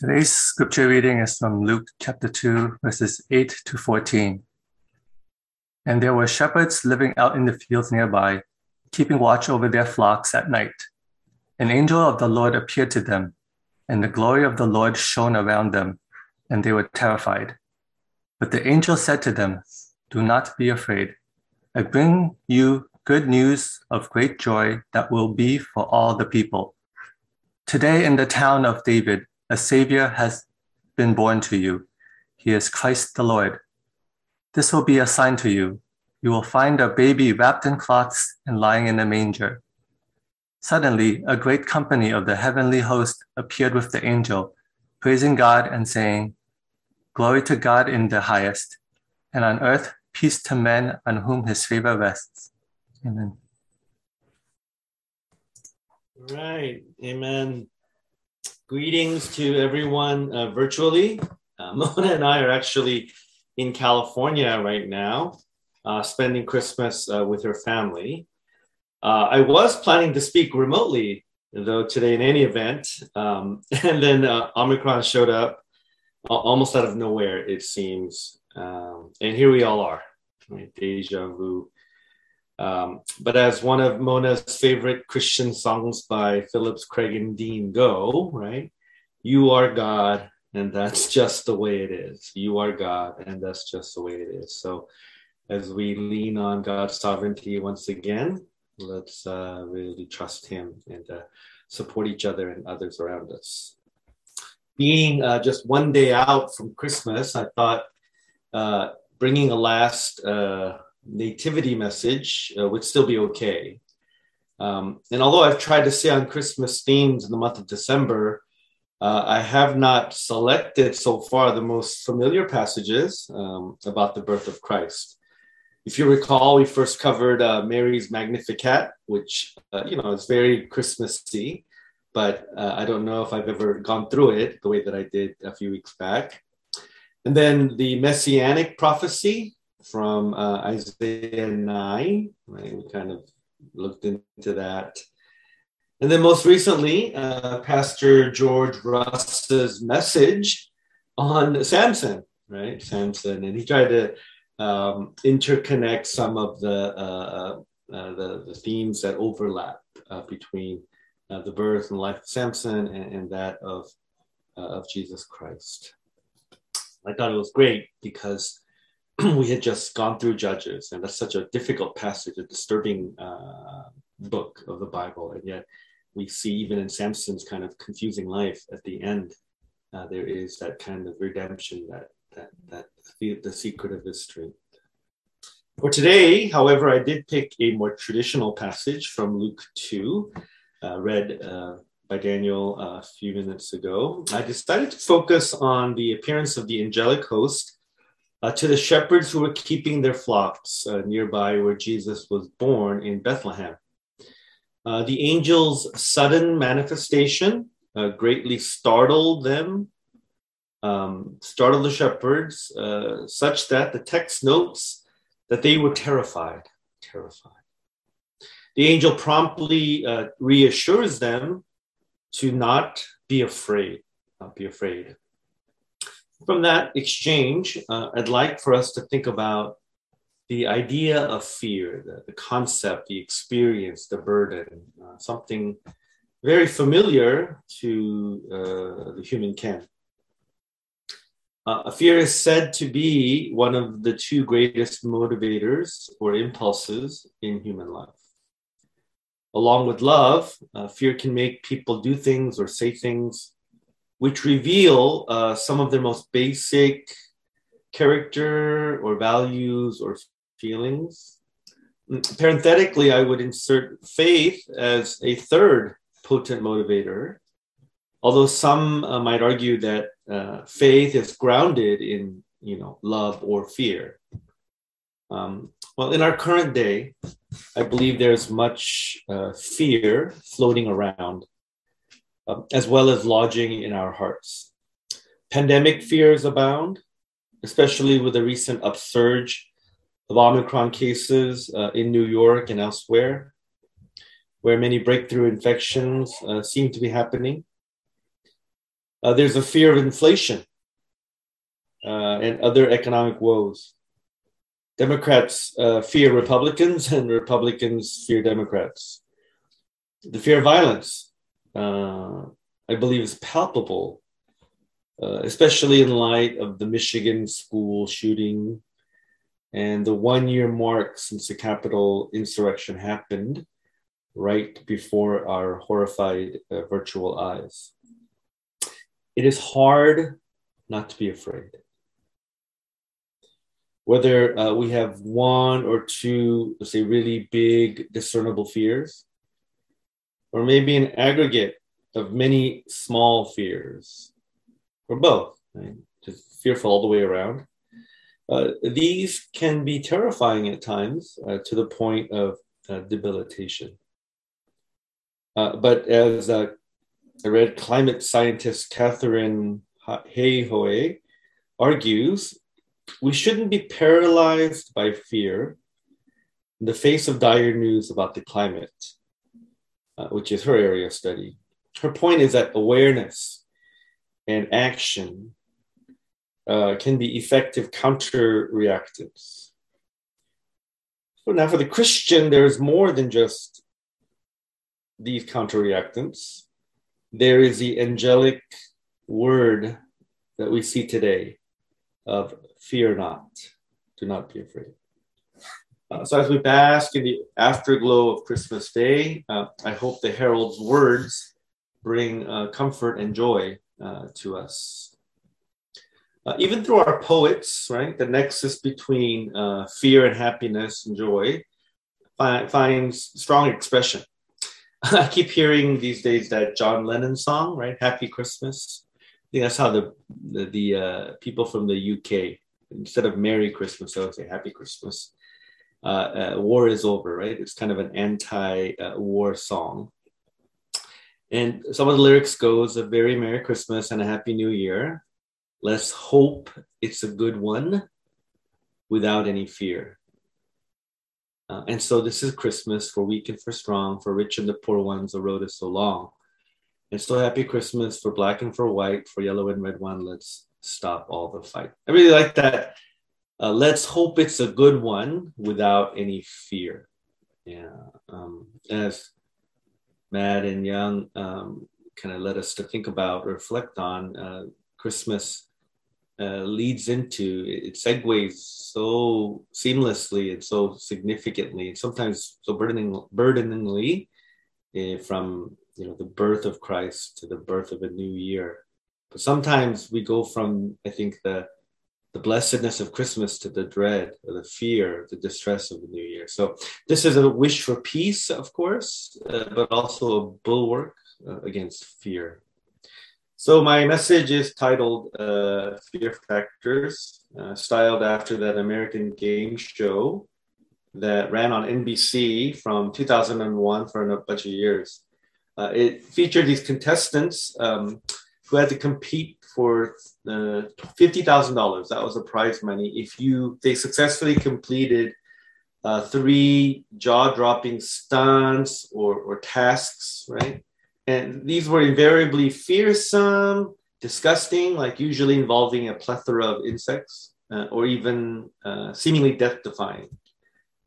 Today's scripture reading is from Luke chapter 2, verses 8 to 14. And there were shepherds living out in the fields nearby, keeping watch over their flocks at night. An angel of the Lord appeared to them, and the glory of the Lord shone around them, and they were terrified. But the angel said to them, Do not be afraid. I bring you good news of great joy that will be for all the people. Today in the town of David, a Savior has been born to you. He is Christ the Lord. This will be a sign to you. You will find a baby wrapped in cloths and lying in a manger. Suddenly, a great company of the heavenly host appeared with the angel, praising God and saying, Glory to God in the highest, and on earth peace to men on whom his favor rests. Amen. All right. Amen. Greetings to everyone uh, virtually. Uh, Mona and I are actually in California right now, uh, spending Christmas uh, with her family. Uh, I was planning to speak remotely, though, today in any event. Um, and then uh, Omicron showed up almost out of nowhere, it seems. Um, and here we all are, right? deja vu. Um, but as one of Mona's favorite Christian songs by Phillips, Craig, and Dean go, right? You are God, and that's just the way it is. You are God, and that's just the way it is. So, as we lean on God's sovereignty once again, let's uh, really trust Him and uh, support each other and others around us. Being uh, just one day out from Christmas, I thought uh, bringing a last uh, nativity message uh, would still be okay. Um, and although I've tried to stay on Christmas themes in the month of December, uh, I have not selected so far the most familiar passages um, about the birth of Christ. If you recall, we first covered uh, Mary's Magnificat, which uh, you know is very Christmassy, but uh, I don't know if I've ever gone through it the way that I did a few weeks back. And then the Messianic prophecy, from uh, Isaiah 9, right? We kind of looked into that. And then most recently, uh, Pastor George Russ's message on Samson, right? Samson. And he tried to um, interconnect some of the, uh, uh the, the, themes that overlap uh, between uh, the birth and life of Samson and, and that of, of Jesus Christ. I thought it was great because we had just gone through Judges, and that's such a difficult passage, a disturbing uh, book of the Bible, and yet we see even in Samson's kind of confusing life at the end, uh, there is that kind of redemption that that that the, the secret of his strength. For today, however, I did pick a more traditional passage from Luke two, uh, read uh, by Daniel uh, a few minutes ago. I decided to focus on the appearance of the angelic host uh, to the shepherds who were keeping their flocks uh, nearby where Jesus was born in Bethlehem. Uh, the angel's sudden manifestation uh, greatly startled them, um, startled the shepherds, uh, such that the text notes that they were terrified. Terrified. The angel promptly uh, reassures them to not be afraid. Not be afraid from that exchange, uh, I'd like for us to think about the idea of fear, the, the concept, the experience, the burden, uh, something very familiar to uh, the human can. Uh, fear is said to be one of the two greatest motivators or impulses in human life. Along with love, uh, fear can make people do things or say things which reveal uh, some of their most basic character or values or feelings. Parenthetically, I would insert faith as a third potent motivator, although some uh, might argue that uh, faith is grounded in you know love or fear. Um, well, in our current day, I believe there's much uh, fear floating around um, as well as lodging in our hearts. Pandemic fears abound, especially with the recent upsurge of Omicron cases uh, in New York and elsewhere, where many breakthrough infections uh, seem to be happening. Uh, there's a fear of inflation uh, and other economic woes. Democrats uh, fear Republicans, and Republicans fear Democrats. The fear of violence, uh, I believe, is palpable, uh, especially in light of the Michigan school shooting and the one year mark since the Capitol insurrection happened right before our horrified uh, virtual eyes. It is hard not to be afraid. Whether uh, we have one or two, let's say, really big discernible fears, or maybe an aggregate of many small fears, or both, right? just fearful all the way around. Uh, these can be terrifying at times uh, to the point of uh, debilitation. Uh, but as uh, I read climate scientist Katharine Hayhoe argues, we shouldn't be paralyzed by fear in the face of dire news about the climate, uh, which is her area of study. Her point is that awareness and action uh, can be effective counter reactives. So now, for the Christian, there's more than just these counter reactants. There is the angelic word that we see today of fear not, do not be afraid. Uh, so, as we bask in the afterglow of Christmas Day, uh, I hope the herald's words bring uh, comfort and joy uh, to us uh, even through our poets, right, the nexus between uh, fear and happiness and joy fi- finds strong expression. I keep hearing these days that John Lennon song, right, "Happy Christmas." I think that's how the the, the people from the UK, instead of "Merry Christmas," they would say "Happy Christmas." Uh, uh, war is over, right? It's kind of an anti-war song. And some of the lyrics goes a very Merry Christmas and a Happy New Year. Let's hope it's a good one without any fear. Uh, and so this is Christmas for weak and for strong, for rich and the poor ones, the road is so long. And so happy Christmas for black and for white, for yellow and red one. Let's stop all the fight. I really like that. Uh, let's hope it's a good one without any fear. Yeah. Um, as Matt and Young um, kind of led us to think about, reflect on uh, Christmas uh, leads into it segues so seamlessly and so significantly and sometimes so burdening, burdeningly uh, from you know the birth of christ to the birth of a new year but sometimes we go from i think the the blessedness of christmas to the dread or the fear the distress of the new year so this is a wish for peace of course uh, but also a bulwark uh, against fear so my message is titled uh, "Fear Factors," uh, styled after that American game show that ran on NBC from 2001 for a bunch of years. Uh, it featured these contestants um, who had to compete for thousand dollars. That was the prize money if you they successfully completed uh, three jaw-dropping stunts or, or tasks, right? And these were invariably fearsome, disgusting, like usually involving a plethora of insects, uh, or even uh, seemingly death defying.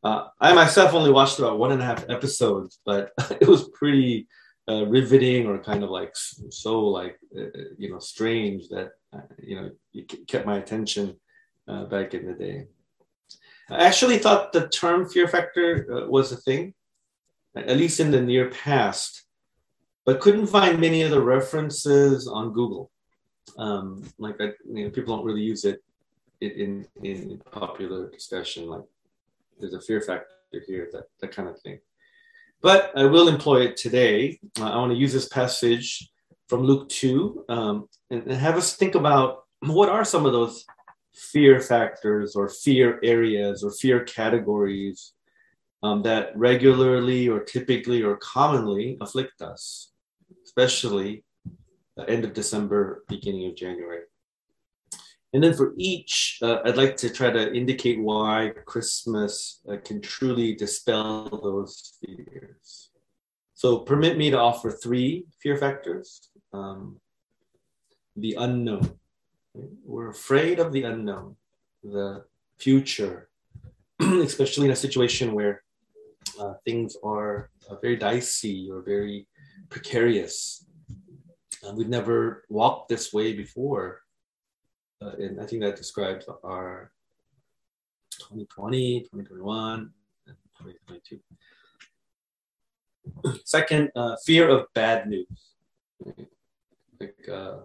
Uh, I myself only watched about one and a half episodes, but it was pretty uh, riveting or kind of like so like uh, you know strange that uh, you know it kept my attention back in the day. I actually thought the term fear factor was a thing, at least in the near past but couldn't find many of the references on Google. Um, like that, you know, people don't really use it in, in popular discussion. Like there's a fear factor here, that that kind of thing. But I will employ it today. Uh, I want to use this passage from Luke 2 um, and, and have us think about what are some of those fear factors or fear areas or fear categories um, that regularly or typically or commonly afflict us especially the end of December, beginning of January. And then for each, uh, I'd like to try to indicate why Christmas uh, can truly dispel those fears. So permit me to offer three fear factors. Um, the unknown. We're afraid of the unknown, the future, especially in a situation where uh, things are uh, very dicey or very precarious. Uh, we've never walked this way before. Uh, and I think that describes our 2020, 2021, and 2022. Second, uh, fear of bad news. Like, uh,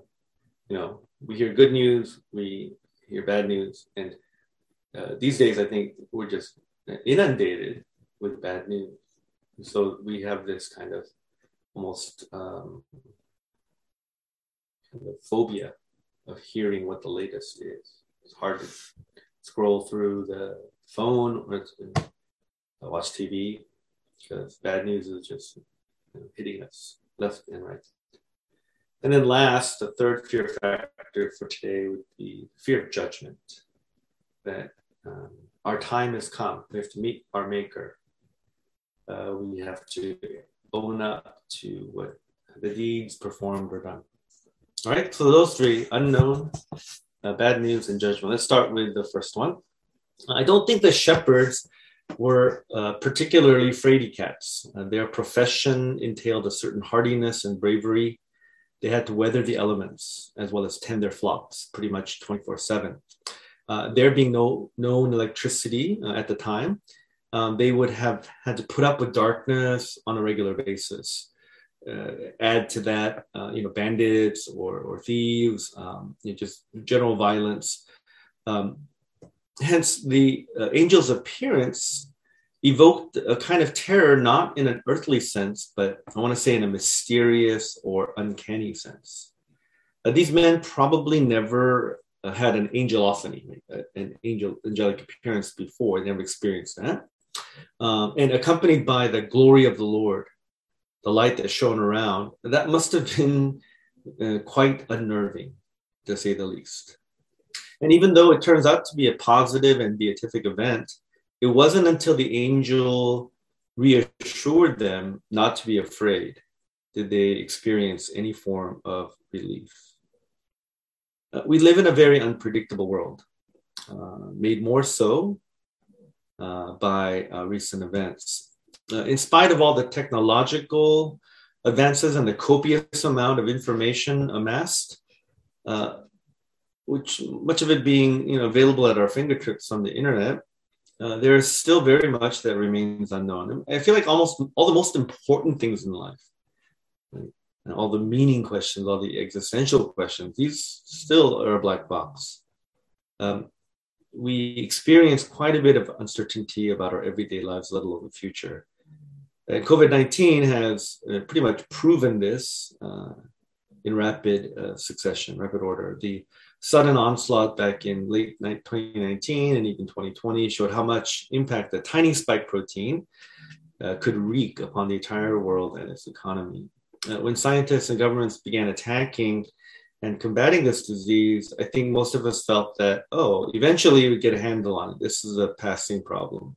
you know, we hear good news, we hear bad news, and uh, these days I think we're just inundated with bad news. So we have this kind of almost um, kind of phobia of hearing what the latest is. It's hard to scroll through the phone or watch TV because bad news is just you know, hitting us left and right. And then last, the third fear factor for today would be fear of judgment. That um, our time has come. We have to meet our maker. Uh, we have to own up to what the deeds performed or done. All right, so those three unknown, uh, bad news, and judgment. Let's start with the first one. I don't think the shepherds were uh, particularly fraidy cats. Uh, their profession entailed a certain hardiness and bravery. They had to weather the elements as well as tend their flocks pretty much 24 7. Uh, there being no known electricity uh, at the time, um, they would have had to put up with darkness on a regular basis. Uh, add to that, uh, you know, bandits or, or thieves, um, you know, just general violence. Um, hence the uh, angel's appearance evoked a kind of terror not in an earthly sense but i want to say in a mysterious or uncanny sense. Uh, these men probably never uh, had an angelophany uh, an angel angelic appearance before they never experienced that. Um, and accompanied by the glory of the lord the light that shone around that must have been uh, quite unnerving to say the least and even though it turns out to be a positive and beatific event, it wasn't until the angel reassured them not to be afraid did they experience any form of relief. Uh, we live in a very unpredictable world, uh, made more so uh, by uh, recent events. Uh, in spite of all the technological advances and the copious amount of information amassed, uh, which much of it being you know available at our fingertips on the internet, uh, there is still very much that remains unknown. I feel like almost all the most important things in life, right? and all the meaning questions, all the existential questions, these still are a black box. Um, we experience quite a bit of uncertainty about our everyday lives, let alone the future. And COVID 19 has uh, pretty much proven this uh, in rapid uh, succession, rapid order. The sudden onslaught back in late 2019 and even 2020 showed how much impact a tiny spike protein uh, could wreak upon the entire world and its economy. Uh, when scientists and governments began attacking and combating this disease, I think most of us felt that, oh, eventually we'd get a handle on it. This is a passing problem.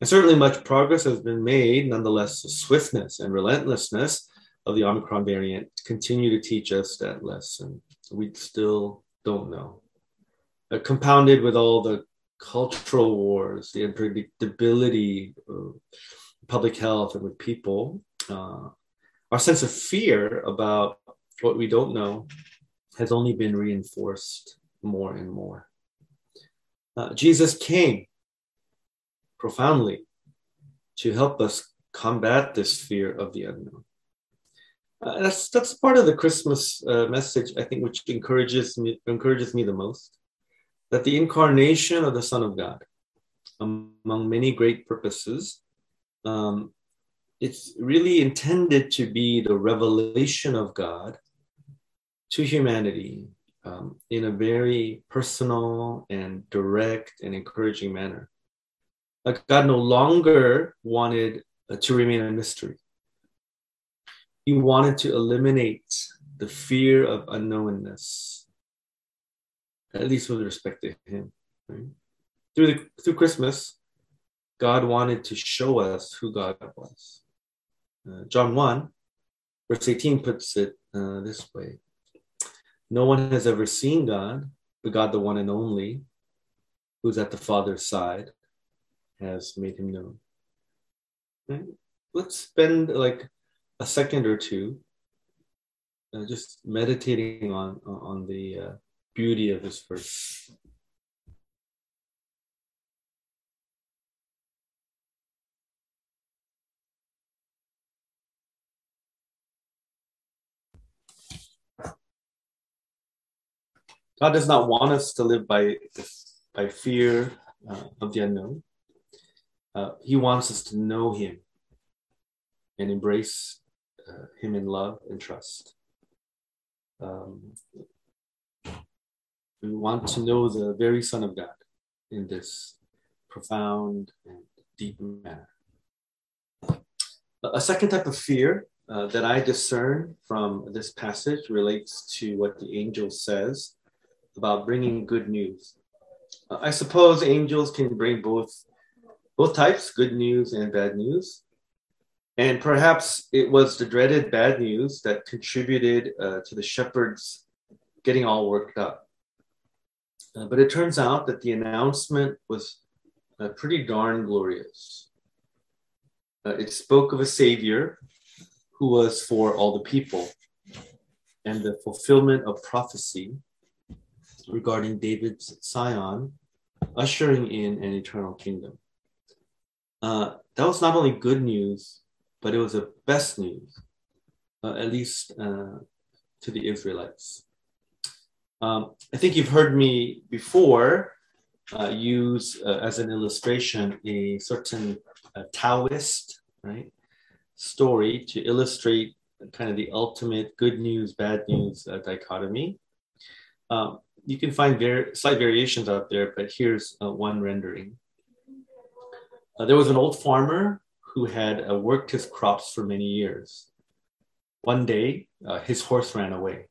And certainly much progress has been made. Nonetheless, the swiftness and relentlessness of the Omicron variant continue to teach us that lesson we still don't know. Uh, compounded with all the cultural wars, the unpredictability of public health and with people, uh, our sense of fear about what we don't know has only been reinforced more and more. Uh, Jesus came profoundly to help us combat this fear of the unknown. Uh, that's that's part of the Christmas uh, message, I think, which encourages me encourages me the most. That the incarnation of the Son of God, among many great purposes, um, it's really intended to be the revelation of God to humanity um, in a very personal and direct and encouraging manner. Like God no longer wanted uh, to remain a mystery he wanted to eliminate the fear of unknownness, at least with respect to him. Right? Through, the, through Christmas, God wanted to show us who God was. Uh, John 1, verse 18 puts it uh, this way No one has ever seen God, but God, the one and only, who's at the Father's side, has made him known. Let's spend like a second or two uh, just meditating on on the uh, beauty of this verse. God does not want us to live by by fear uh, of the unknown. Uh, he wants us to know Him and embrace uh, Him in love and trust. Um, we want to know the very Son of God in this profound and deep manner. A second type of fear uh, that I discern from this passage relates to what the angel says about bringing good news. Uh, I suppose angels can bring both both types, good news and bad news. And perhaps it was the dreaded bad news that contributed uh, to the shepherds getting all worked up. Uh, but it turns out that the announcement was uh, pretty darn glorious. Uh, it spoke of a savior who was for all the people and the fulfillment of prophecy regarding David's scion, ushering in an eternal kingdom. Uh, that was not only good news, but it was the best news, uh, at least uh, to the Israelites. Um, I think you've heard me before uh, use uh, as an illustration a certain Taoist right story to illustrate kind of the ultimate good news bad news dichotomy. Um, you can find slight variations out there, but here's one rendering. Uh, there was an old farmer who had uh, worked his crops for many years. One day, uh, his horse ran away.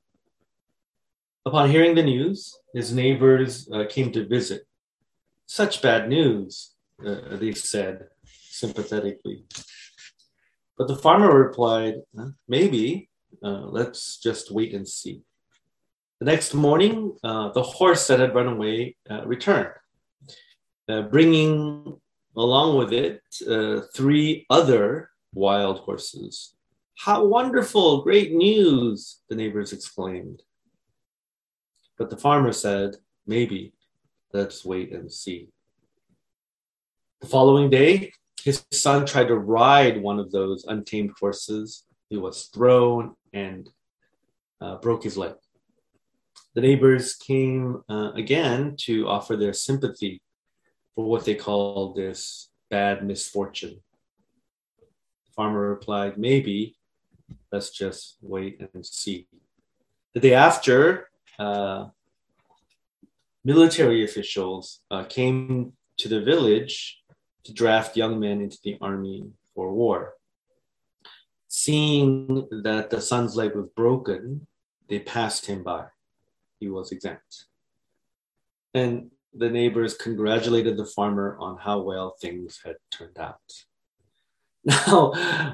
Upon hearing the news, his neighbors uh, came to visit. Such bad news, uh, they said sympathetically. But the farmer replied, Maybe, let's just wait and see. The next morning, uh, the horse that had run away uh, returned, uh, bringing along with it uh, three other wild horses. How wonderful! Great news! The neighbors exclaimed. But the farmer said, Maybe, let's wait and see. The following day, his son tried to ride one of those untamed horses. He was thrown and uh, broke his leg the neighbors came uh, again to offer their sympathy for what they call this bad misfortune. The farmer replied, Maybe, let's just wait and see. The day after, uh, military officials uh, came to the village to draft young men into the army for war. Seeing that the son's leg was broken, they passed him by he was exempt. And the neighbors congratulated the farmer on how well things had turned out. Now,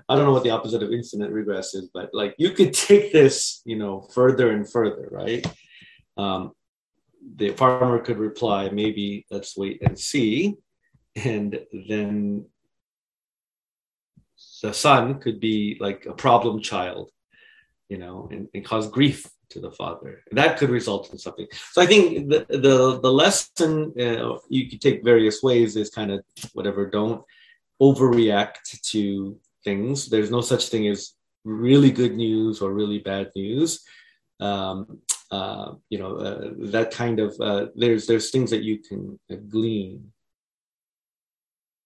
I don't know what the opposite of instant regress is, but like you could take this, you know, further and further, right? Um, the farmer could reply, maybe let's wait and see. And then the son could be like a problem child, you know, and, and cause grief to the father. That could result in something. So I think the the, the lesson uh, you could take various ways is kind of whatever. Don't overreact to things. There's no such thing as really good news or really bad news. Um, uh, you know uh, that kind of uh, there's there's things that you can glean.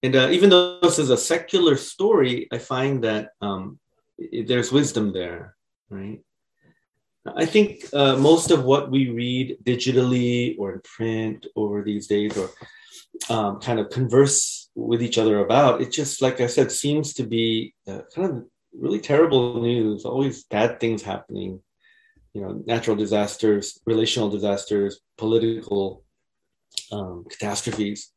And uh, even though this is a secular story, I find that um, there's wisdom there, right? I think uh, most of what we read digitally or in print over these days, or um, kind of converse with each other about, it just, like I said, seems to be uh, kind of really terrible news, always bad things happening, you know, natural disasters, relational disasters, political um, catastrophes.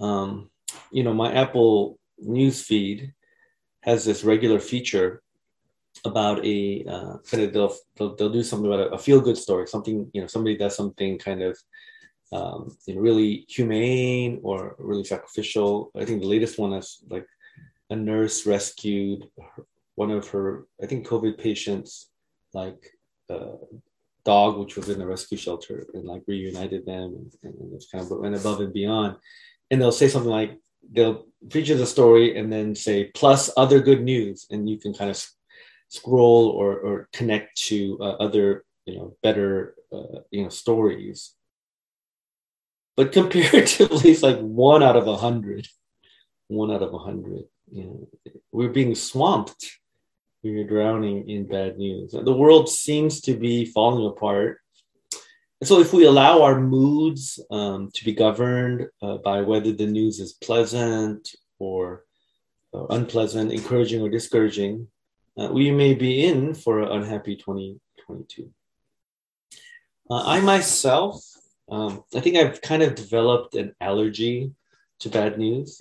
Um, you know, my Apple news feed has this regular feature about a uh, kind of they'll, they'll, they'll do something about a, a feel good story, something you know somebody does something kind of um, you know, really humane or really sacrificial. I think the latest one is like a nurse rescued one of her, I think, COVID patients, like uh, dog, which was in a rescue shelter, and like reunited them, and, and it's kind of went above and beyond. And they'll say something like, they'll feature the story and then say plus other good news, and you can kind of scroll or or connect to uh, other you know better uh, you know stories but comparatively, it's like one out of a hundred one out of a hundred. You know, we're being swamped. We're drowning in bad news. The world seems to be falling apart. And so, if we allow our moods um, to be governed uh, by whether the news is pleasant or uh, unpleasant, encouraging or discouraging, uh, we may be in for an unhappy 2022. Uh, I myself um, I think I've kind of developed an allergy to bad news.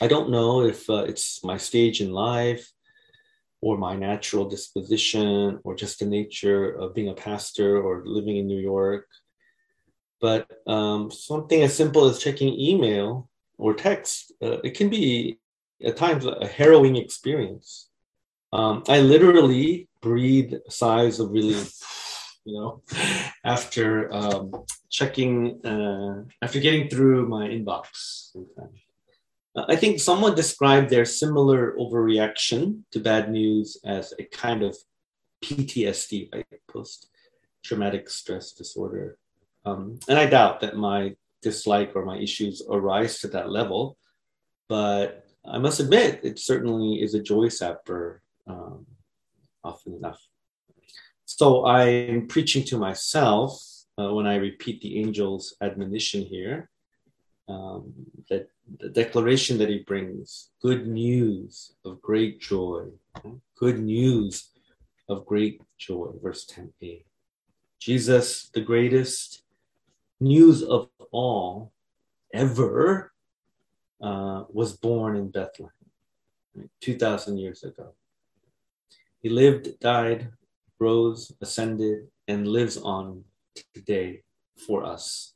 I don't know if uh, it's my stage in life or my natural disposition or just the nature of being a pastor or living in New York. But um, something as simple as checking email or text, uh, it can be at times a harrowing experience. Um, I literally breathe sighs of relief you know, after um, checking, uh, after getting through my inbox. Uh, I think someone described their similar overreaction to bad news as a kind of PTSD, right? Post traumatic stress disorder. Um, and I doubt that my dislike or my issues arise to that level, but I must admit it certainly is a joy sapper um, often enough. So I'm preaching to myself uh, when I repeat the angel's admonition here. Um, that the declaration that he brings, good news of great joy, good news of great joy, verse 10a. Jesus, the greatest news of all ever, uh, was born in Bethlehem right, 2,000 years ago. He lived, died, rose, ascended, and lives on today for us.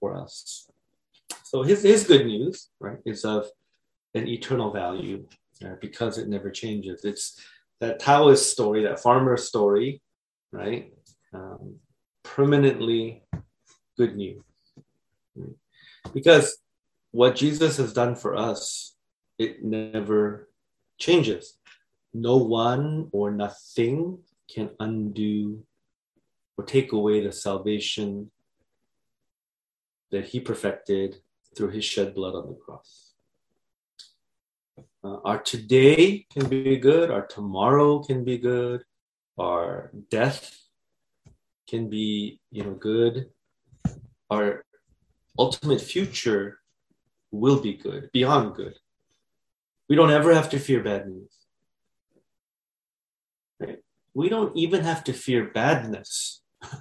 For us. So his, his good news, right, is of an eternal value uh, because it never changes. It's that Taoist story, that farmer story, right? Um, permanently good news. Because what Jesus has done for us, it never changes no one or nothing can undo or take away the salvation that he perfected through his shed blood on the cross. Uh, our today can be good, our tomorrow can be good, our death can be, you know, good. Our ultimate future will be good, beyond good. We don't ever have to fear bad news we don't even have to fear badness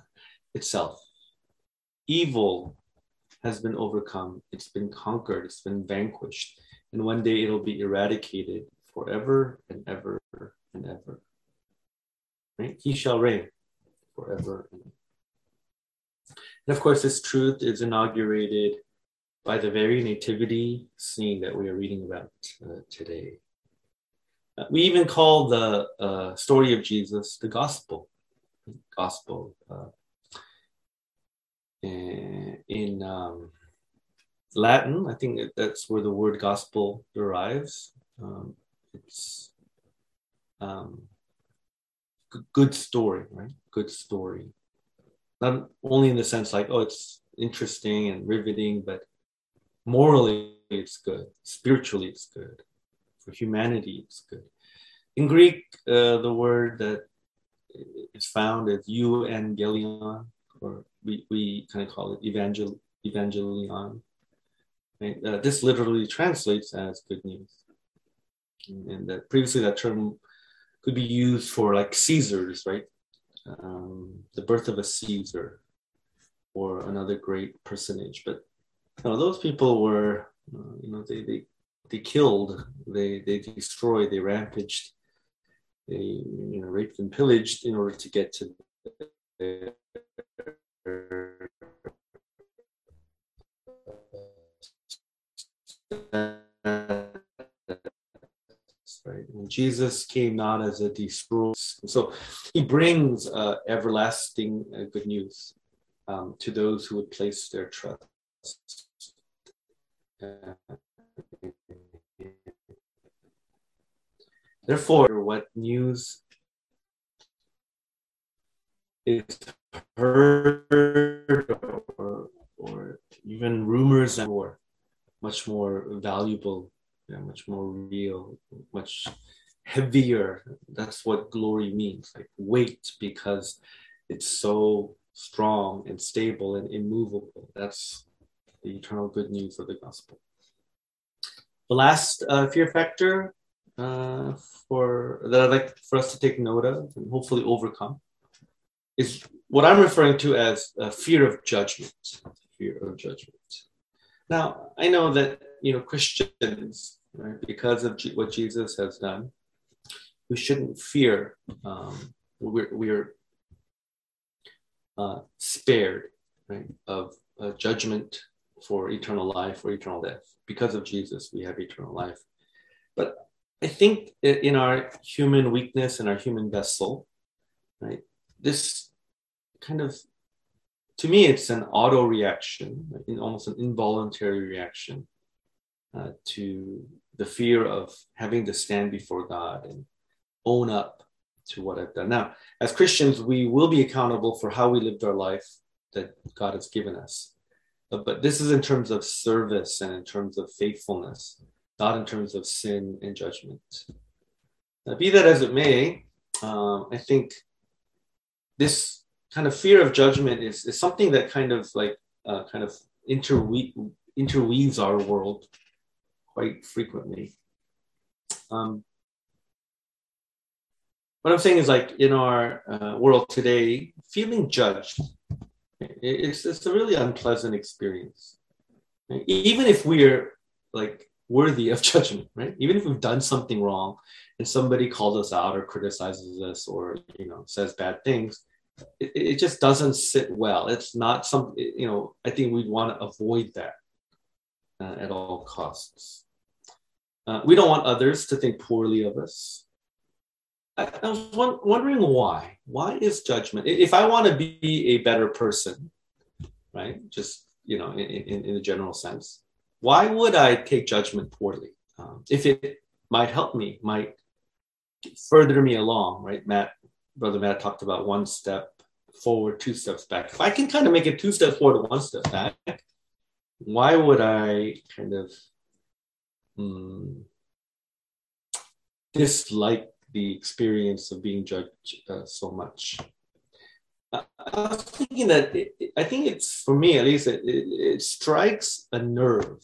itself. Evil has been overcome, it's been conquered, it's been vanquished, and one day it'll be eradicated forever and ever and ever. Right? He shall reign forever. And of course, this truth is inaugurated by the very nativity scene that we are reading about uh, today. We even call the uh, story of Jesus the gospel. Gospel. Uh, in um, Latin, I think that's where the word gospel derives. Um, it's um, good story, right? Good story. Not only in the sense like, oh, it's interesting and riveting, but morally it's good, spiritually it's good for humanity it's good. In Greek, uh, the word that is found is euangelion, or we, we kind of call it evangel, evangelion. Right? Uh, this literally translates as good news. And, that previously that term could be used for like Caesars, right? Um, the birth of a Caesar or another great personage. But you know, those people were, uh, you know, they, they they killed, they they destroyed, they rampaged they you know raped and pillaged in order to get to right? And Jesus came not as a destroyer. So he brings uh, everlasting uh, good news um, to those who would place their trust. Therefore, what news is heard or, or even rumors and more much more valuable yeah, much more real, much heavier. That's what glory means, like weight, because it's so strong and stable and immovable. That's the eternal good news of the gospel. The last uh, fear factor uh, for that I'd like for us to take note of and hopefully overcome is what I'm referring to as a fear of judgment. Fear of judgment. Now I know that you know Christians right? Because of G- what Jesus has done, we shouldn't fear. Um, we're we're uh, spared, right, of uh, judgment for eternal life or eternal death. Because of Jesus, we have eternal life. But I think in our human weakness and our human vessel, right, this kind of to me it's an auto reaction almost an involuntary reaction uh, to the fear of having to stand before God and own up to what I've done. Now, as Christians, we will be accountable for how we lived our life that God has given us. But, but this is in terms of service and in terms of faithfulness, not in terms of sin and judgment. Now, be that as it may, um, I think this kind of fear of judgment is, is something that kind of like uh, kind of interwe- interweaves our world quite frequently. Um, what I'm saying is like in our uh, world today, feeling judged, it's, it's a really unpleasant experience. Even if we're like worthy of judgment, right? Even if we've done something wrong and somebody calls us out or criticizes us or, you know, says bad things, it, it just doesn't sit well. It's not some, you know, I think we'd want to avoid that uh, at all costs. Uh, we don't want others to think poorly of us. I, I was wondering why. Why is judgment? If I want to be a better person, right? Just you know, in, in, in a general sense, why would I take judgment poorly? Um, if it might help me, might further me along, right? Matt, brother Matt talked about one step forward, two steps back. If I can kind of make it two steps forward, one step back, why would I kind of mm, dislike the experience of being judged uh, so much. I, was thinking that it, I think it's for me at least it, it, it strikes a nerve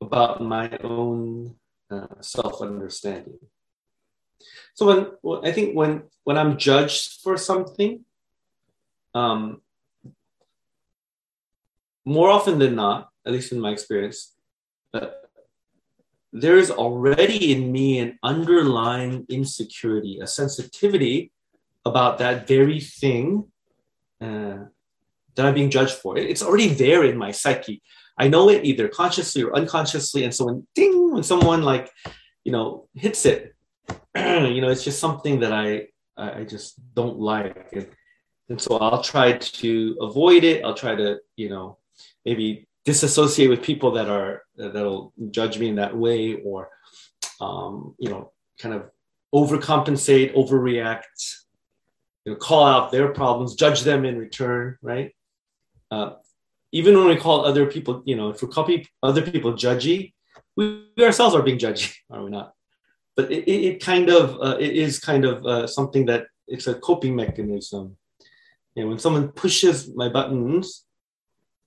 about my own uh, self understanding. So when I think when when I'm judged for something, um, more often than not, at least in my experience, uh, there is already in me an underlying insecurity, a sensitivity about that very thing uh, that I'm being judged for. It's already there in my psyche. I know it either consciously or unconsciously. And so when ding, when someone like, you know, hits it, you know, it's just something that I I just don't like. And, and so I'll try to avoid it. I'll try to, you know, maybe disassociate with people that are that'll judge me in that way or um, you know kind of overcompensate overreact you know call out their problems judge them in return right uh, even when we call other people you know if we call people, other people judgy we, we ourselves are being judgy are we not but it, it kind of uh, it is kind of uh, something that it's a coping mechanism know when someone pushes my buttons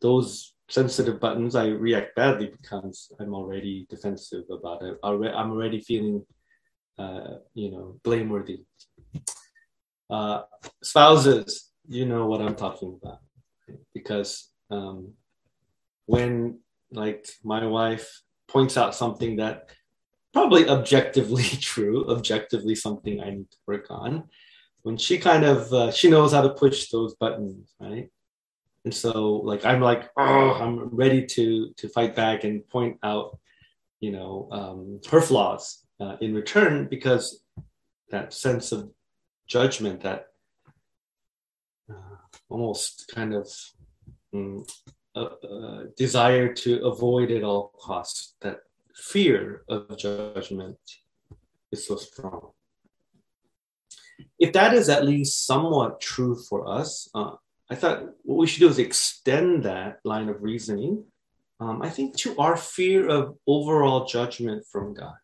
those sensitive buttons, I react badly because I'm already defensive about it. I'm already feeling, uh, you know, blameworthy. Uh, spouses, you know what I'm talking about, because um, when like my wife points out something that probably objectively true, objectively something I need to work on. When she kind of uh, she knows how to push those buttons, right? And so like I'm like, oh, I'm ready to to fight back and point out, you know, um, her flaws uh, in return because that sense of judgment, that uh, almost kind of um, desire to avoid at all costs, that fear of judgment is so strong. If that is at least somewhat true for us, uh, I thought what we should do is extend that line of reasoning, um, I think, to our fear of overall judgment from God.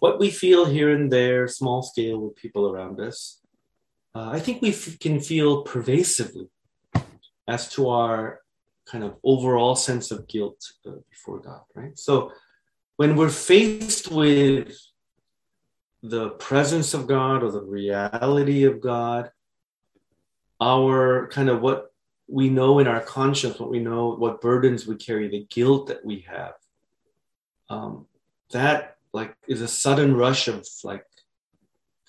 What we feel here and there, small scale with people around us, uh, I think we f- can feel pervasively as to our kind of overall sense of guilt uh, before God, right? So when we're faced with the presence of God or the reality of God, our kind of what we know in our conscience, what we know, what burdens we carry, the guilt that we have, um, that like is a sudden rush of like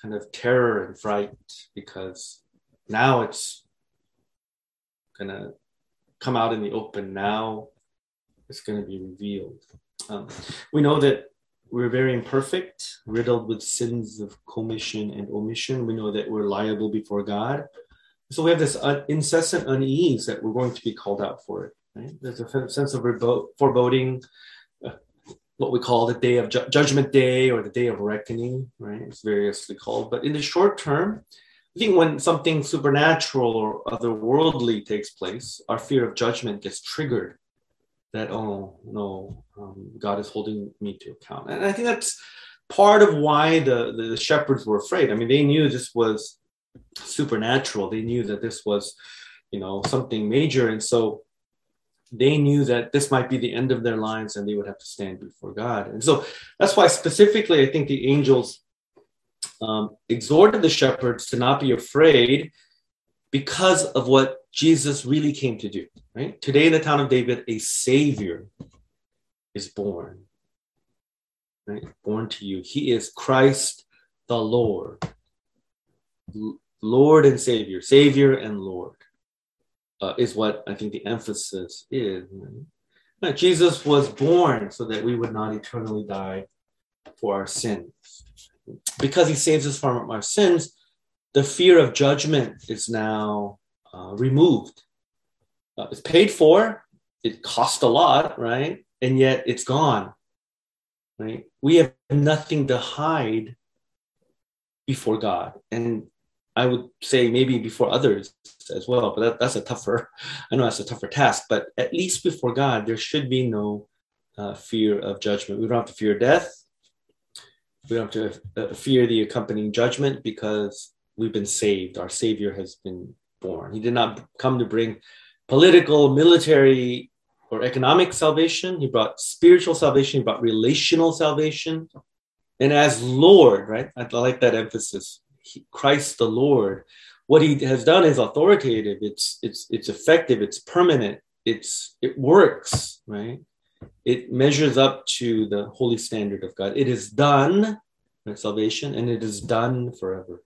kind of terror and fright because now it's gonna come out in the open. Now it's gonna be revealed. Um, we know that we're very imperfect, riddled with sins of commission and omission. We know that we're liable before God. So we have this incessant unease that we're going to be called out for it. Right? There's a sense of rebo- foreboding, uh, what we call the day of ju- judgment day or the day of reckoning, right? It's variously called. But in the short term, I think when something supernatural or otherworldly takes place, our fear of judgment gets triggered that oh no um, god is holding me to account and i think that's part of why the, the shepherds were afraid i mean they knew this was supernatural they knew that this was you know something major and so they knew that this might be the end of their lives and they would have to stand before god and so that's why specifically i think the angels um, exhorted the shepherds to not be afraid because of what Jesus really came to do, right? Today in the town of David, a savior is born, right? Born to you. He is Christ the Lord. Lord and Savior, Savior and Lord uh, is what I think the emphasis is. Jesus was born so that we would not eternally die for our sins. Because he saves us from our sins, the fear of judgment is now uh, removed. Uh, it's paid for, it cost a lot, right? And yet it's gone, right? We have nothing to hide before God. And I would say maybe before others as well, but that, that's a tougher, I know that's a tougher task, but at least before God, there should be no uh, fear of judgment. We don't have to fear death. We don't have to uh, fear the accompanying judgment because we've been saved. Our Savior has been born. He did not come to bring political, military, or economic salvation. He brought spiritual salvation. He brought relational salvation. And as Lord, right? I like that emphasis. Christ the Lord. What he has done is authoritative. It's it's it's effective. It's permanent. It's it works, right? It measures up to the holy standard of God. It is done, right, salvation, and it is done forever.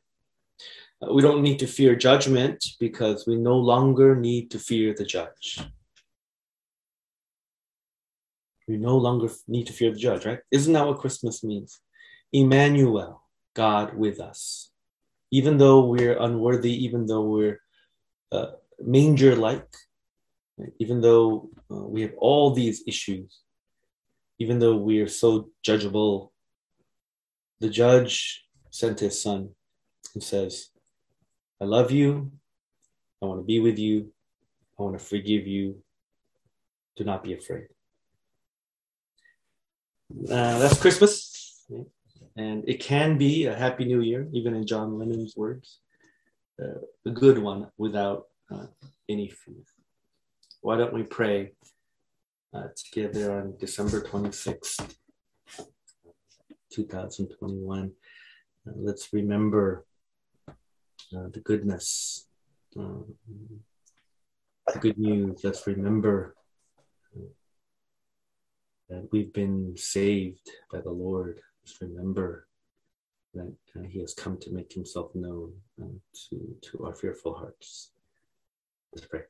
Uh, we don't need to fear judgment because we no longer need to fear the judge. We no longer need to fear the judge, right? Isn't that what Christmas means? Emmanuel, God with us. Even though we're unworthy, even though we're uh, manger like, even though uh, we have all these issues, even though we are so judgeable, the judge sent his son and says, I love you. I want to be with you. I want to forgive you. Do not be afraid. Uh, that's Christmas. And it can be a happy new year, even in John Lennon's words, uh, a good one without uh, any fear. Why don't we pray uh, together on December 26th, 2021? Uh, let's remember uh, the goodness, um, the good news. Let's remember that we've been saved by the Lord. Just remember that uh, He has come to make Himself known uh, to, to our fearful hearts. Let's pray.